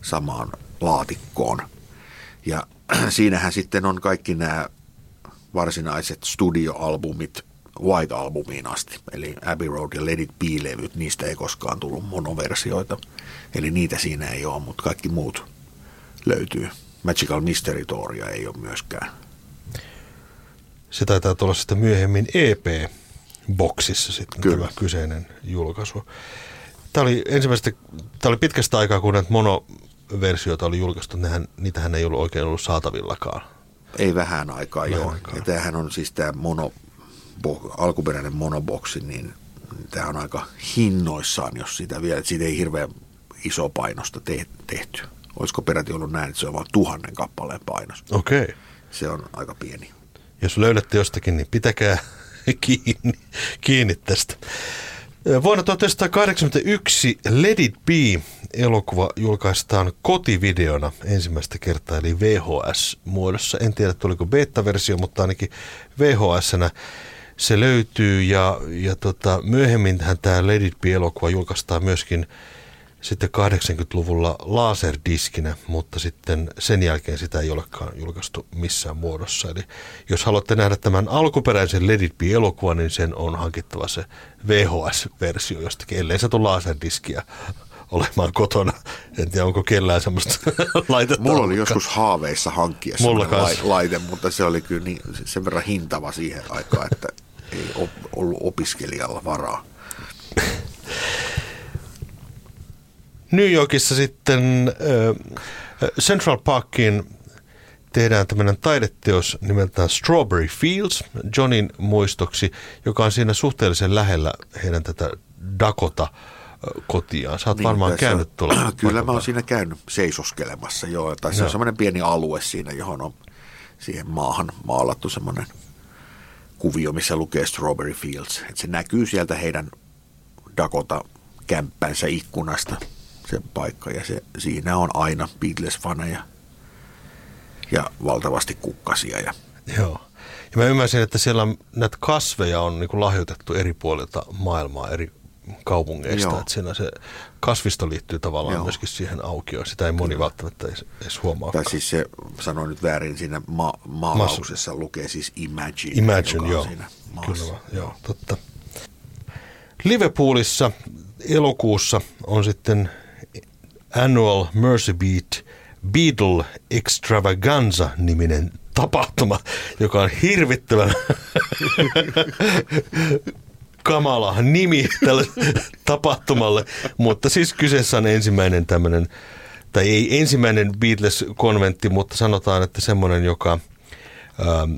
samaan laatikkoon. Ja siinähän sitten on kaikki nämä varsinaiset studioalbumit White-albumiin asti. Eli Abbey Road ja Let It Be-levyt, niistä ei koskaan tullut monoversioita. Eli niitä siinä ei ole, mutta kaikki muut löytyy. Magical Mystery Touria ei ole myöskään. Se taitaa tulla sitten myöhemmin EP-boksissa sitten Kyllä. tämä kyseinen julkaisu. Tämä oli ensimmäistä, tämä oli pitkästä aikaa, kun näitä mono versioita oli julkaistu, nehän, niitähän ei ollut oikein ollut saatavillakaan. Ei vähän aikaa, vähän joo. Aikaa. Ja tämähän on siis tämä mono, alkuperäinen monoboksi, niin tämä on aika hinnoissaan, jos sitä vielä, että siitä ei hirveän iso painosta te- tehty. Olisiko peräti ollut näin, että se on vain tuhannen kappaleen painos. Okei. Okay. Se on aika pieni. Jos löydätte jostakin, niin pitäkää kiinni, kiinni tästä. Vuonna 1981 Let It Be-elokuva julkaistaan kotivideona ensimmäistä kertaa, eli VHS-muodossa. En tiedä, tuliko beta-versio, mutta ainakin vhs se löytyy. Ja, ja tota, myöhemmin tämä Let It Be-elokuva julkaistaan myöskin sitten 80-luvulla laserdiskinä, mutta sitten sen jälkeen sitä ei olekaan julkaistu missään muodossa. Eli jos haluatte nähdä tämän alkuperäisen Let It Be-elokuvan, niin sen on hankittava se VHS-versio jostakin, ellei satu laserdiskiä olemaan kotona. En tiedä, onko kellään semmoista laitetta. Mulla oli joskus haaveissa hankkia Mulla laite, mutta se oli kyllä niin, sen verran hintava siihen aikaan, että ei ollut opiskelijalla varaa. New Yorkissa sitten Central Parkin tehdään tämmöinen taideteos nimeltään Strawberry Fields Johnin muistoksi, joka on siinä suhteellisen lähellä heidän tätä Dakota kotiaan. Sä oot niin, varmaan käynyt tuolla. Kyllä mä oon siinä käynyt seisoskelemassa, joo. Tai se on semmoinen pieni alue siinä, johon on siihen maahan maalattu semmoinen kuvio, missä lukee Strawberry Fields. Et se näkyy sieltä heidän Dakota-kämppänsä ikkunasta se paikka ja se, siinä on aina Beatles-faneja ja valtavasti kukkasia. Ja... Joo. Ja mä ymmärsin, että siellä näitä kasveja on niin lahjoitettu eri puolilta maailmaa, eri kaupungeista. Joo. Että siinä se kasvisto liittyy tavallaan Joo. myöskin siihen aukioon. Sitä ei moni Kyllä. välttämättä edes, edes huomaa. Tai siis se, sanoin nyt väärin, siinä ma- maalauksessa Mas... lukee siis Imagine. Imagine, joo. Siinä Kyllä, joo, totta. Liverpoolissa elokuussa on sitten Annual Mercy Beat Beatle Extravaganza-niminen tapahtuma, joka on hirvittävän kamala nimi tälle tapahtumalle, mutta siis kyseessä on ensimmäinen tämmöinen, tai ei ensimmäinen Beatles-konventti, mutta sanotaan, että semmoinen, joka ähm,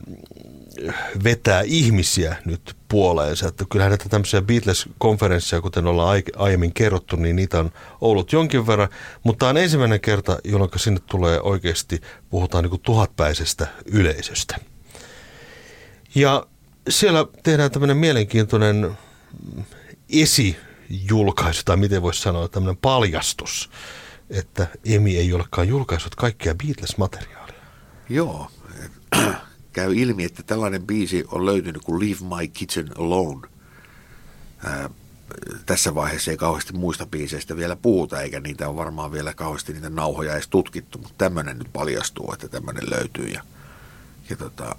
vetää ihmisiä nyt puoleensa. Että kyllähän näitä tämmöisiä Beatles-konferensseja, kuten ollaan aiemmin kerrottu, niin niitä on ollut jonkin verran. Mutta tämä on ensimmäinen kerta, jolloin sinne tulee oikeasti, puhutaan niin tuhatpäisestä yleisöstä. Ja siellä tehdään tämmöinen mielenkiintoinen esijulkaisu, tai miten voisi sanoa, tämmöinen paljastus, että Emi ei olekaan julkaissut kaikkea Beatles-materiaalia. Joo, käy ilmi, että tällainen biisi on löytynyt kuin Leave My Kitchen Alone. Ää, tässä vaiheessa ei kauheasti muista biiseistä vielä puhuta, eikä niitä on varmaan vielä kauheasti niitä nauhoja edes tutkittu, mutta tämmöinen nyt paljastuu, että tämmöinen löytyy. Ja, ja tota,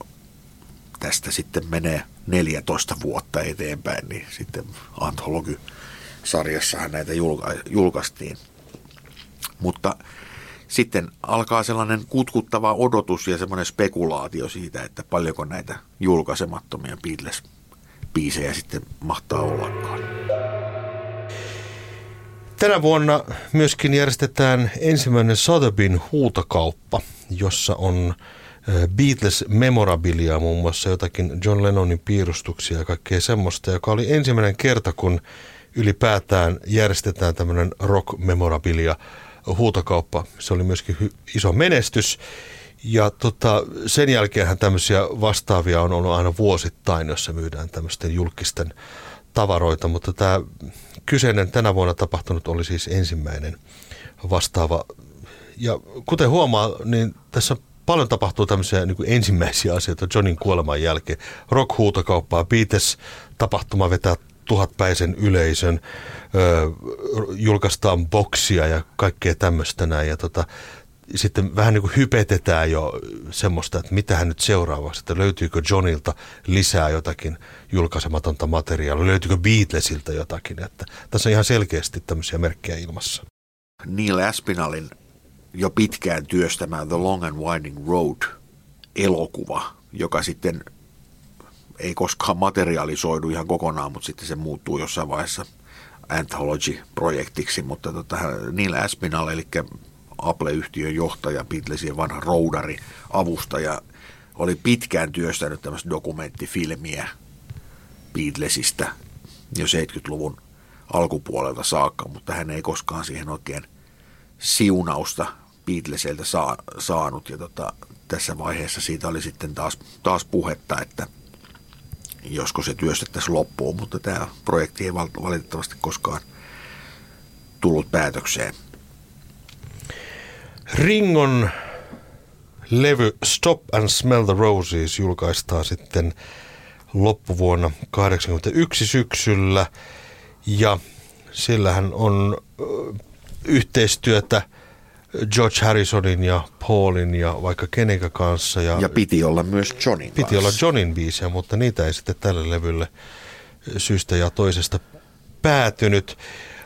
tästä sitten menee 14 vuotta eteenpäin, niin sitten Anthology-sarjassahan näitä julka- julkaistiin. Mutta sitten alkaa sellainen kutkuttava odotus ja semmoinen spekulaatio siitä, että paljonko näitä julkaisemattomia Beatles-biisejä sitten mahtaa ollakaan. Tänä vuonna myöskin järjestetään ensimmäinen Sotheby'n huutokauppa, jossa on Beatles memorabilia, muun muassa jotakin John Lennonin piirustuksia ja kaikkea semmoista, joka oli ensimmäinen kerta, kun ylipäätään järjestetään tämmöinen rock memorabilia huutokauppa. Se oli myöskin hy- iso menestys. Ja tota, sen jälkeenhän tämmöisiä vastaavia on ollut aina vuosittain, jossa myydään tämmöisten julkisten tavaroita, mutta tämä kyseinen tänä vuonna tapahtunut oli siis ensimmäinen vastaava. Ja kuten huomaa, niin tässä paljon tapahtuu tämmöisiä niin kuin ensimmäisiä asioita Johnin kuoleman jälkeen. Rock-huutokauppaa, Beatles tapahtuma vetää tuhatpäisen yleisön, ö, julkaistaan boksia ja kaikkea tämmöistä näin. Ja tota, sitten vähän niin kuin hypetetään jo semmoista, että mitä hän nyt seuraavaksi, että löytyykö Johnilta lisää jotakin julkaisematonta materiaalia, löytyykö Beatlesilta jotakin. Että tässä on ihan selkeästi tämmöisiä merkkejä ilmassa. Neil Aspinallin jo pitkään työstämään The Long and Winding Road elokuva, joka sitten ei koskaan materialisoidu ihan kokonaan, mutta sitten se muuttuu jossain vaiheessa anthology-projektiksi, mutta tota, Neil Aspinall, eli Apple-yhtiön johtaja, Beatlesien vanha roudari, avustaja, oli pitkään työstänyt tämmöistä dokumenttifilmiä Beatlesista jo 70-luvun alkupuolelta saakka, mutta hän ei koskaan siihen oikein siunausta Beatlesilta saa, saanut. Ja tota, tässä vaiheessa siitä oli sitten taas, taas puhetta, että josko se työstettäisiin loppuun, mutta tämä projekti ei valitettavasti koskaan tullut päätökseen. Ringon levy Stop and Smell the Roses julkaistaan sitten loppuvuonna 1981 syksyllä ja sillähän on yhteistyötä George Harrisonin ja Paulin ja vaikka kenenkä kanssa. Ja, ja piti olla myös Johnin Piti kanssa. olla Johnin biisiä, mutta niitä ei sitten tälle levylle syystä ja toisesta päätynyt.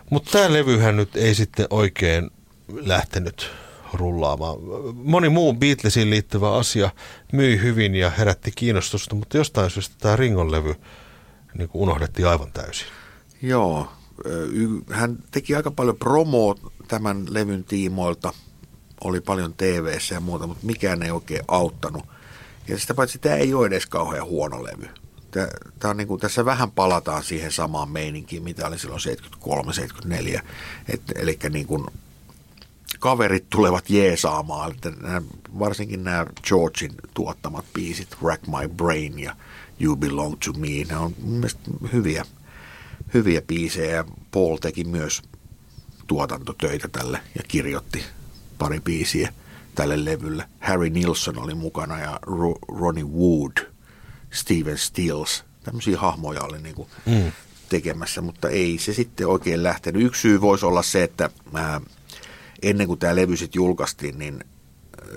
Mutta tämä levyhän nyt ei sitten oikein lähtenyt rullaamaan. Moni muu Beatlesiin liittyvä asia myi hyvin ja herätti kiinnostusta, mutta jostain syystä tämä Ringon levy niin unohdettiin aivan täysin. Joo, hän teki aika paljon promoa tämän levyn tiimoilta, oli paljon tv ja muuta, mutta mikään ei oikein auttanut. Ja sitä paitsi tämä ei ole edes kauhean huono levy. Tämä on niin kuin, tässä vähän palataan siihen samaan meininkiin, mitä oli silloin 73-74. Eli niin kuin kaverit tulevat jeesaamaan. Että nämä, varsinkin nämä Georgein tuottamat biisit, Rack My Brain ja You Belong to Me, ne on mielestäni hyviä, hyviä biisejä. Paul teki myös tuotantotöitä tälle ja kirjoitti pari biisiä tälle levylle. Harry Nilsson oli mukana ja Ro- Ronnie Wood, Steven Stills, tämmöisiä hahmoja oli niin kuin mm. tekemässä, mutta ei se sitten oikein lähtenyt. Yksi syy voisi olla se, että ää, ennen kuin tämä levy sitten julkaistiin, niin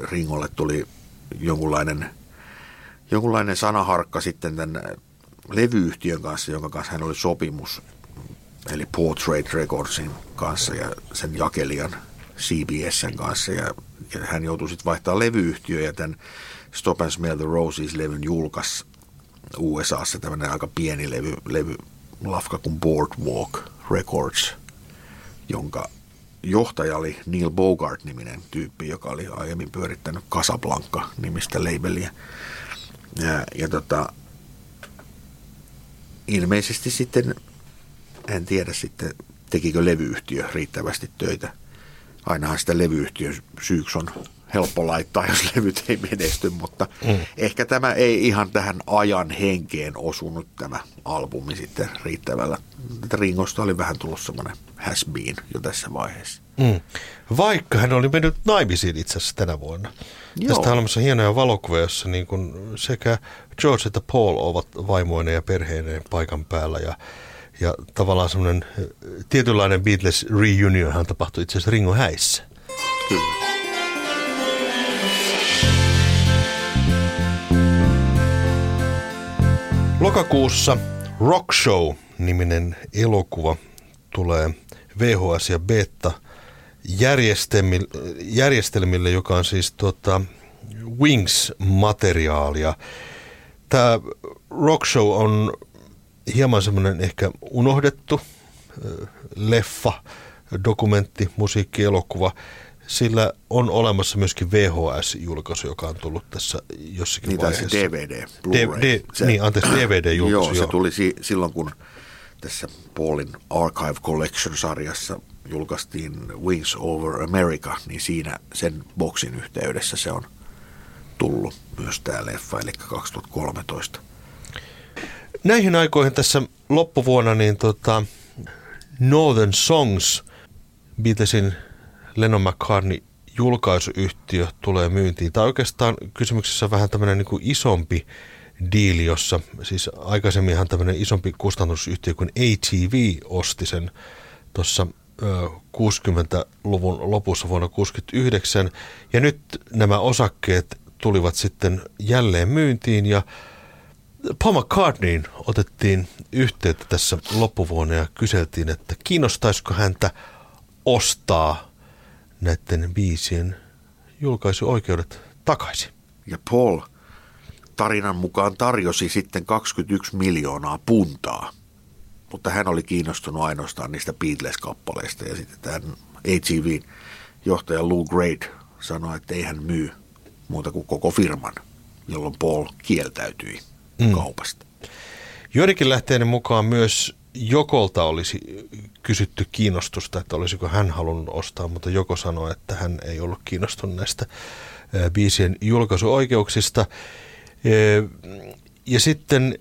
Ringolle tuli jonkunlainen, jonkunlainen sanaharkka sitten tämän levyyhtiön kanssa, jonka kanssa hän oli sopimus, eli Portrait Recordsin kanssa ja sen jakelijan CBSn kanssa. Ja, ja hän joutui sitten vaihtaa levyyhtiö ja tämän Stop and Smell the Roses-levyn julkaisi USAssa tämmöinen aika pieni levy, levy lafka kuin Boardwalk Records, jonka johtaja oli Neil Bogart-niminen tyyppi, joka oli aiemmin pyörittänyt Casablanca-nimistä labeliä. Ja, ja tota, ilmeisesti sitten, en tiedä sitten, tekikö levyyhtiö riittävästi töitä. Ainahan sitä levyyhtiön syyksi on helppo laittaa, jos levyt ei menesty, mutta mm. ehkä tämä ei ihan tähän ajan henkeen osunut tämä albumi sitten riittävällä. Ringosta oli vähän tullut semmoinen has been jo tässä vaiheessa. Mm. Vaikka hän oli mennyt naimisiin itse asiassa tänä vuonna. Joo. Tästä on olemassa hienoja valokuvia, jossa niin kuin sekä George että Paul ovat vaimoineen ja perheineen paikan päällä ja ja tavallaan semmoinen tietynlainen Beatles reunionhan tapahtui itse asiassa Ringo häissä. Kyllä. Lokakuussa Rock Show-niminen elokuva tulee VHS ja Beta järjestelmille, järjestelmille joka on siis tuota Wings-materiaalia. Tämä Rock Show on hieman semmoinen ehkä unohdettu leffa, dokumentti, musiikki, elokuva sillä on olemassa myöskin VHS-julkaisu, joka on tullut tässä jossakin niin, vaiheessa. se DVD, Blu-ray. D- D- se, niin, anteeksi, DVD-julkaisu. Joo, se tuli si- silloin, kun tässä Paulin Archive Collection-sarjassa julkaistiin Wings Over America, niin siinä sen boksin yhteydessä se on tullut myös tämä leffa, eli 2013. Näihin aikoihin tässä loppuvuonna niin tota, Northern Songs, Beatlesin Lennon McCartney julkaisuyhtiö tulee myyntiin. Tai oikeastaan kysymyksessä vähän tämmöinen niin isompi diili, jossa siis aikaisemminhan tämmöinen isompi kustannusyhtiö kuin ATV osti sen tuossa 60-luvun lopussa vuonna 1969. Ja nyt nämä osakkeet tulivat sitten jälleen myyntiin ja Paul McCartneyin otettiin yhteyttä tässä loppuvuonna ja kyseltiin, että kiinnostaisiko häntä ostaa näiden biisien julkaisuoikeudet takaisin. Ja Paul tarinan mukaan tarjosi sitten 21 miljoonaa puntaa, mutta hän oli kiinnostunut ainoastaan niistä Beatles-kappaleista ja sitten tämän ATV johtaja Lou Grade sanoi, että ei hän myy muuta kuin koko firman, jolloin Paul kieltäytyi mm. kaupasta. Joidenkin lähteiden mukaan myös Jokolta olisi kysytty kiinnostusta, että olisiko hän halunnut ostaa, mutta Joko sanoi, että hän ei ollut kiinnostunut näistä biisien julkaisuoikeuksista. Ja sitten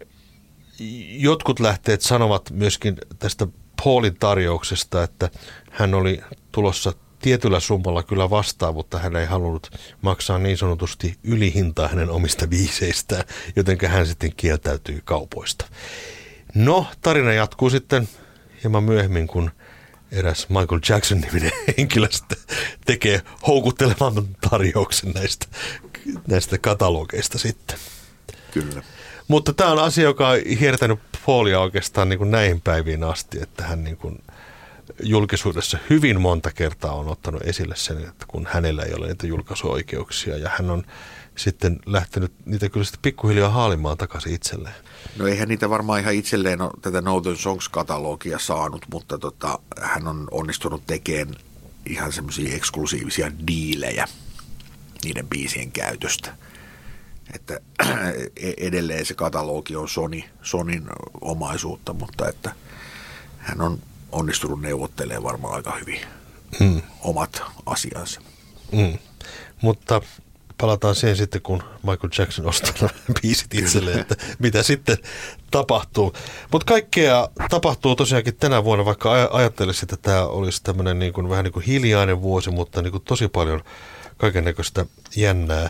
jotkut lähteet sanovat myöskin tästä Paulin tarjouksesta, että hän oli tulossa tietyllä summalla kyllä vastaan, mutta hän ei halunnut maksaa niin sanotusti ylihintaa hänen omista biiseistään, joten hän sitten kieltäytyi kaupoista. No, tarina jatkuu sitten hieman myöhemmin, kun eräs Michael Jackson-niminen henkilö tekee houkuttelevan tarjouksen näistä, näistä katalogeista sitten. Kyllä. Mutta tämä on asia, joka on hiertänyt Paulia oikeastaan niin kuin näihin päiviin asti, että hän niin kuin julkisuudessa hyvin monta kertaa on ottanut esille sen, että kun hänellä ei ole niitä julkaisuoikeuksia ja hän on sitten lähtenyt niitä kyllä sitten pikkuhiljaa haalimaan takaisin itselleen. No eihän niitä varmaan ihan itselleen ole tätä Northern Songs-katalogia saanut, mutta tota, hän on onnistunut tekemään ihan semmoisia eksklusiivisia diilejä niiden biisien käytöstä. Että e-, edelleen se katalogi on Sony, Sonin omaisuutta, mutta että hän on onnistunut neuvottelemaan varmaan aika hyvin mm. omat asiansa. Mm. Mutta palataan siihen sitten, kun Michael Jackson ostaa biisit itselleen, että mitä sitten tapahtuu. Mutta kaikkea tapahtuu tosiaankin tänä vuonna, vaikka ajattelisin, että tämä olisi tämmöinen niin kuin, vähän niin kuin hiljainen vuosi, mutta niin kuin tosi paljon kaiken näköistä jännää.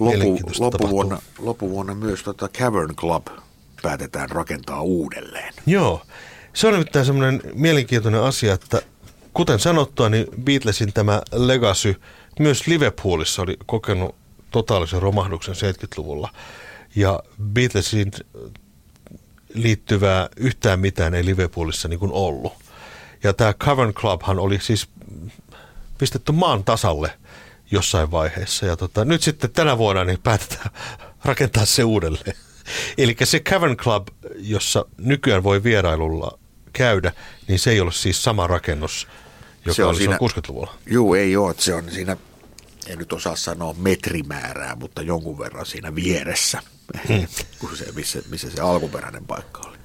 Lopu, lopuvuonna, lopuvuonna myös tota Cavern Club päätetään rakentaa uudelleen. Joo, se on nimittäin semmoinen mielenkiintoinen asia, että kuten sanottua, niin Beatlesin tämä legacy myös Liverpoolissa oli kokenut totaalisen romahduksen 70-luvulla. Ja Beatlesin liittyvää yhtään mitään ei Liverpoolissa niin kuin ollut. Ja tämä Cavern Clubhan oli siis pistetty maan tasalle jossain vaiheessa. Ja tota, nyt sitten tänä vuonna niin päätetään rakentaa se uudelleen. Eli se Cavern Club, jossa nykyään voi vierailulla käydä, niin se ei ole siis sama rakennus, joka se on oli siinä, 60-luvulla. Joo, ei ole. Se on siinä, en nyt osaa sanoa metrimäärää, mutta jonkun verran siinä vieressä, hmm. se, missä, missä se alkuperäinen paikka oli.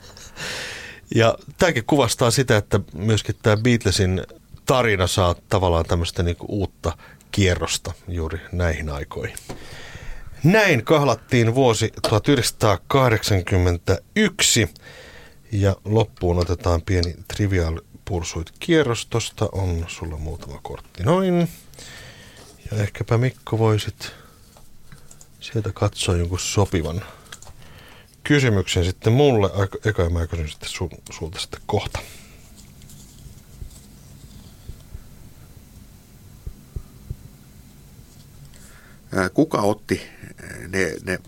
Ja tämäkin kuvastaa sitä, että myöskin tämä Beatlesin tarina saa tavallaan tämmöistä niinku uutta kierrosta juuri näihin aikoihin. Näin kahlattiin vuosi 1981 ja loppuun otetaan pieni trivial pursuit kierrostosta. On sulla muutama kortti noin. Ja ehkäpä Mikko voisit sieltä katsoa jonkun sopivan kysymyksen sitten mulle. Eka mä kysyn sitten sulta sitten kohta. Kuka otti ne, ne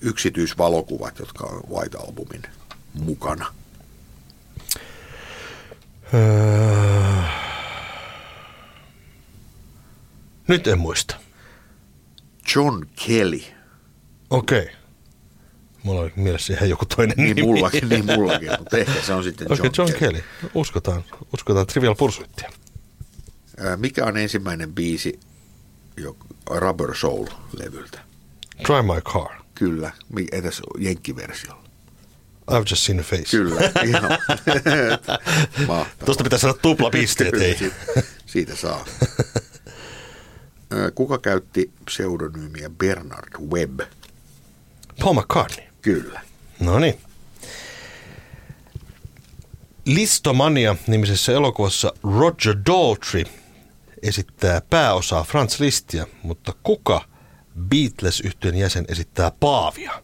yksityisvalokuvat, jotka on White Albumin mukana? Nyt en muista. John Kelly. Okei. Okay. Mulla oli mielessä ihan joku toinen niin nimi. Mullakin, niin mullakin, mutta ehkä se on sitten John, okay, John Kelly. Kelly. Uskotaan, uskotaan Trivial Pursuittia. Mikä on ensimmäinen biisi Rubber Soul-levyltä? Try My Car. Kyllä, edes jenkkiversiolla. I've just seen a face. Kyllä, ihan. Tuosta pitää saada tupla pisteet, ei. Siitä, siitä saa. Kuka käytti pseudonyymiä Bernard Webb? Paul McCartney. Kyllä. No niin. Listomania-nimisessä elokuvassa Roger Daltrey esittää pääosaa Franz Listia, mutta kuka Beatles-yhtiön jäsen esittää Paavia?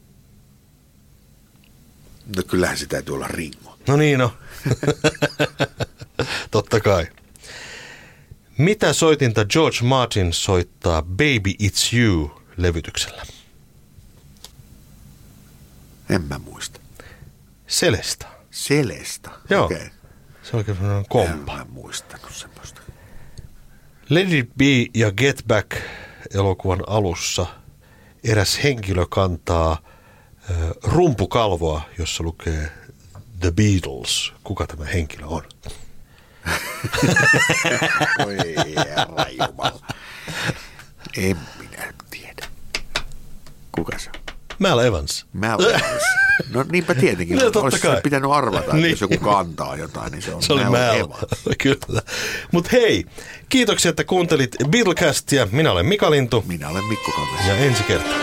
No kyllähän se täytyy olla Ringo. No niin no. Totta kai. Mitä soitinta George Martin soittaa Baby It's You levytyksellä? En mä muista. Celesta. Celesta? Joo. Okay. Se on oikein kompa. En mä muistanut semmoista. Let It Be ja Get Back elokuvan alussa eräs henkilö kantaa rumpukalvoa, jossa lukee The Beatles. Kuka tämä henkilö on? Oi herra. En minä tiedä. Kuka se on? Mal Evans. Mal Evans. No niinpä tietenkin, No, mutta totta olisi kai. pitänyt arvata, että Niin. jos joku kantaa jotain, niin se on Se oli Mal Mal. Evans. Kyllä. Mutta hei, kiitoksia, että kuuntelit Beatlecastia. Minä olen Mika Lintu Minä olen Mikko Kangas. ja ensi kertaa.